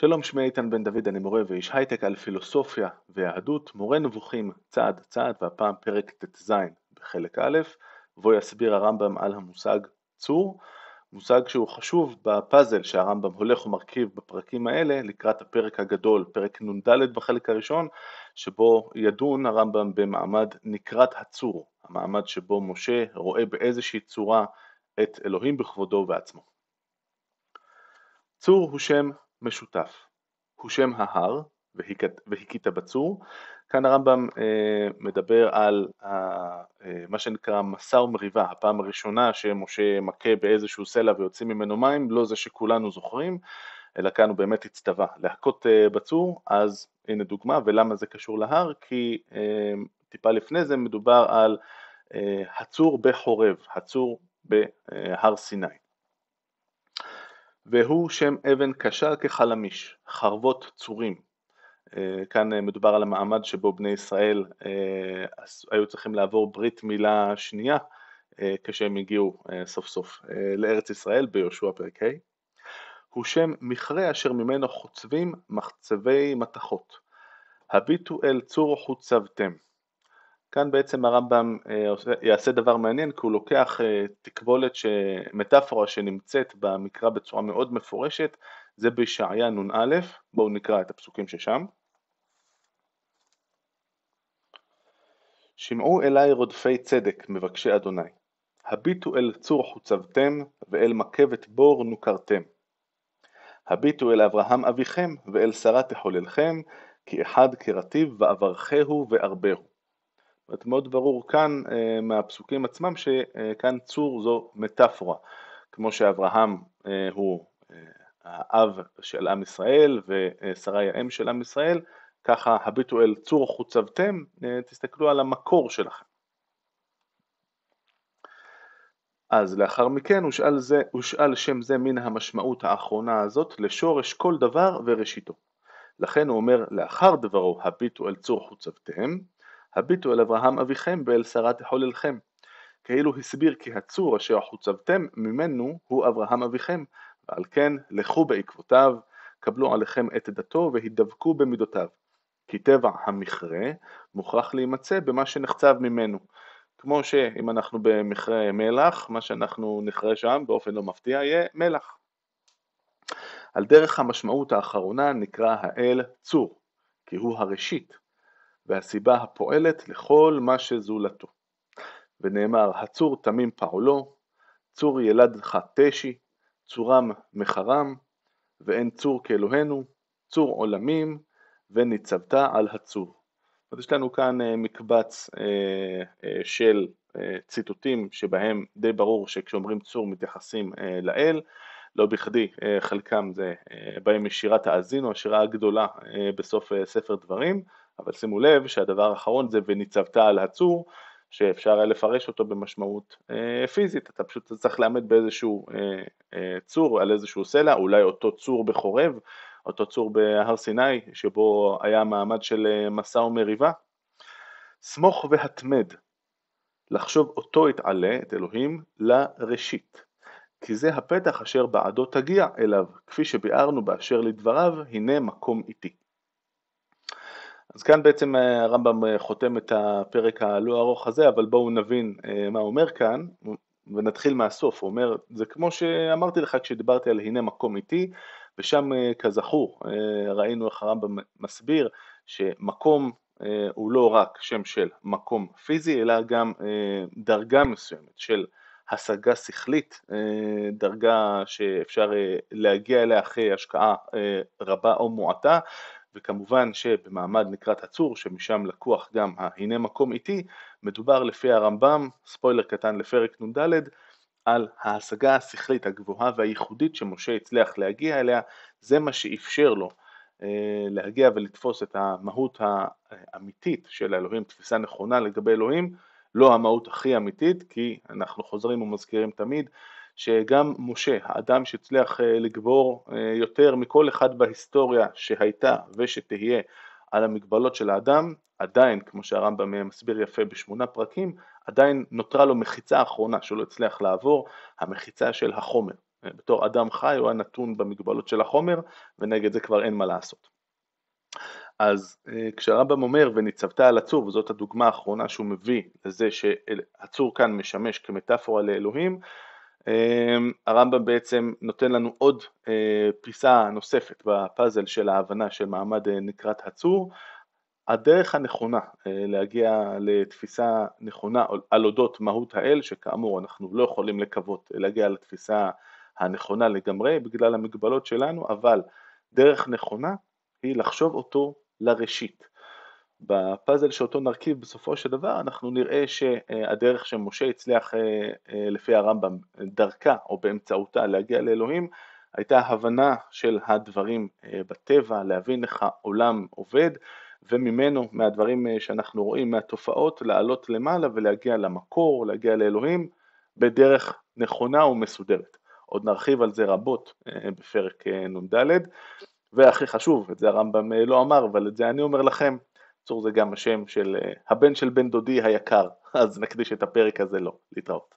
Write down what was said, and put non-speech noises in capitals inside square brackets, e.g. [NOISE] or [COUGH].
שלום, שמי איתן בן דוד, אני מורה ואיש הייטק על פילוסופיה ויהדות, מורה נבוכים צעד צעד, והפעם פרק ט"ז בחלק א', בו יסביר הרמב"ם על המושג צור, מושג שהוא חשוב בפאזל שהרמב"ם הולך ומרכיב בפרקים האלה לקראת הפרק הגדול, פרק נ"ד בחלק הראשון, שבו ידון הרמב"ם במעמד נקרת הצור, המעמד שבו משה רואה באיזושהי צורה את אלוהים בכבודו ובעצמו. צור הוא שם משותף, הוא שם ההר והכית בצור. כאן הרמב"ם אה, מדבר על אה, מה שנקרא מסע ומריבה, הפעם הראשונה שמשה מכה באיזשהו סלע ויוצאים ממנו מים, לא זה שכולנו זוכרים, אלא כאן הוא באמת הצטווה להכות אה, בצור, אז הנה דוגמה, ולמה זה קשור להר? כי אה, טיפה לפני זה מדובר על אה, הצור בחורב, הצור בהר סיני. והוא שם אבן קשה כחלמיש, חרבות צורים. אה, כאן אה, מדובר על המעמד שבו בני ישראל אה, היו צריכים לעבור ברית מילה שנייה כשהם הגיעו סוף סוף לארץ ישראל ביהושע פרק ה'. הוא שם מכרה אשר ממנו חוצבים מחצבי מתכות. הביטו אל צור חוצבתם. כאן בעצם הרמב"ם אה, יעשה דבר מעניין כי הוא לוקח אה, תקבולת, מטאפורה שנמצאת במקרא בצורה מאוד מפורשת, זה בישעיה נ"א, בואו נקרא את הפסוקים ששם. שמעו אליי רודפי צדק מבקשי אדוני, הביטו אל צור חוצבתם ואל מקבת בור נוכרתם. הביטו אל אברהם אביכם ואל שרה תחוללכם, כי אחד כרטיב ואברכהו וארבהו. זאת מאוד ברור כאן אה, מהפסוקים עצמם שכאן צור זו מטאפורה, כמו שאברהם אה, הוא אה, האב של עם ישראל ושרי האם של עם ישראל, ככה הביטו אל צור חוצבתם, תסתכלו על המקור שלכם. אז לאחר מכן הושאל, זה, הושאל שם זה מן המשמעות האחרונה הזאת לשורש כל דבר וראשיתו. לכן הוא אומר לאחר דברו הביטו אל צור חוצבתם, הביטו אל אברהם אביכם ואל שרה תחוללכם. כאילו הסביר כי הצור אשר חוצבתם ממנו הוא אברהם אביכם, ועל כן לכו בעקבותיו, קבלו עליכם את דתו והידבקו במידותיו. כי טבע המכרה מוכרח להימצא במה שנחצב ממנו. כמו שאם אנחנו במכרה מלח, מה שאנחנו נכרה שם באופן לא מפתיע יהיה מלח. על דרך המשמעות האחרונה נקרא האל צור, כי הוא הראשית, והסיבה הפועלת לכל מה שזולתו. ונאמר, הצור תמים פעולו, צור ילדך תשי, צורם מחרם, ואין צור כאלוהינו, צור עולמים, וניצבת על הצור. אז יש לנו כאן אה, מקבץ אה, אה, של ציטוטים שבהם די ברור שכשאומרים צור מתייחסים לאל, לא בכדי חלקם זה באים משירת האזינו, השירה הגדולה בסוף ספר דברים, אבל שימו לב שהדבר האחרון זה וניצבת על הצור, שאפשר היה לפרש אותו במשמעות אה, פיזית, אתה פשוט צריך לעמד באיזשהו אה, אה, צור, על איזשהו סלע, אולי אותו צור בחורב, אותו צור בהר סיני, שבו היה מעמד של אה, מסע ומריבה. סמוך והתמד, לחשוב אותו יתעלה, את אלוהים, לראשית. כי זה הפתח אשר בעדו תגיע אליו, כפי שביארנו באשר לדבריו, הנה מקום איתי. אז כאן בעצם אה, הרמב"ם אה, חותם את הפרק הלא ארוך הזה, אבל בואו נבין אה, מה הוא אומר כאן, ונתחיל מהסוף. הוא אומר, זה כמו שאמרתי לך כשדיברתי על הנה מקום איתי, ושם כזכור ראינו איך הרמב"ם מסביר שמקום הוא לא רק שם של מקום פיזי, אלא גם דרגה מסוימת של השגה שכלית, דרגה שאפשר להגיע אליה אחרי השקעה רבה או מועטה, וכמובן שבמעמד נקרת הצור, שמשם לקוח גם ה"הנה מקום איתי", מדובר לפי הרמב"ם, ספוילר קטן לפרק נ"ד, על ההשגה השכלית הגבוהה והייחודית שמשה הצליח להגיע אליה, זה מה שאפשר לו אה, להגיע ולתפוס את המהות האמיתית של האלוהים, תפיסה נכונה לגבי אלוהים, לא המהות הכי אמיתית, כי אנחנו חוזרים ומזכירים תמיד שגם משה, האדם שהצליח אה, לגבור אה, יותר מכל אחד בהיסטוריה שהייתה ושתהיה על המגבלות של האדם, עדיין, כמו שהרמב"ם מסביר יפה בשמונה פרקים, עדיין נותרה לו מחיצה אחרונה שהוא לא הצליח לעבור, המחיצה של החומר. בתור אדם חי הוא היה נתון במגבלות של החומר ונגד זה כבר אין מה לעשות. אז כשהרמב"ם אומר וניצבת על הצור, וזאת הדוגמה האחרונה שהוא מביא לזה שהצור כאן משמש כמטאפורה לאלוהים, הרמב"ם בעצם נותן לנו עוד פיסה נוספת בפאזל של ההבנה של מעמד נקרת הצור, הדרך הנכונה אה, להגיע לתפיסה נכונה על אודות מהות האל, שכאמור אנחנו לא יכולים לקוות להגיע לתפיסה הנכונה לגמרי בגלל המגבלות שלנו, אבל דרך נכונה היא לחשוב אותו לראשית. בפאזל שאותו נרכיב בסופו של דבר אנחנו נראה שהדרך שמשה הצליח אה, אה, לפי הרמב"ם דרכה או באמצעותה להגיע לאלוהים הייתה הבנה של הדברים בטבע, להבין איך העולם עובד וממנו, מהדברים אה, שאנחנו רואים, מהתופעות, לעלות למעלה ולהגיע למקור, להגיע לאלוהים, בדרך נכונה ומסודרת. עוד נרחיב על זה רבות אה, בפרק אה, נ"ד, והכי חשוב, את זה הרמב"ם לא אמר, אבל את זה אני אומר לכם, צור זה גם השם של הבן של בן דודי היקר, [LAUGHS] אז נקדיש את הפרק הזה לו, להתראות.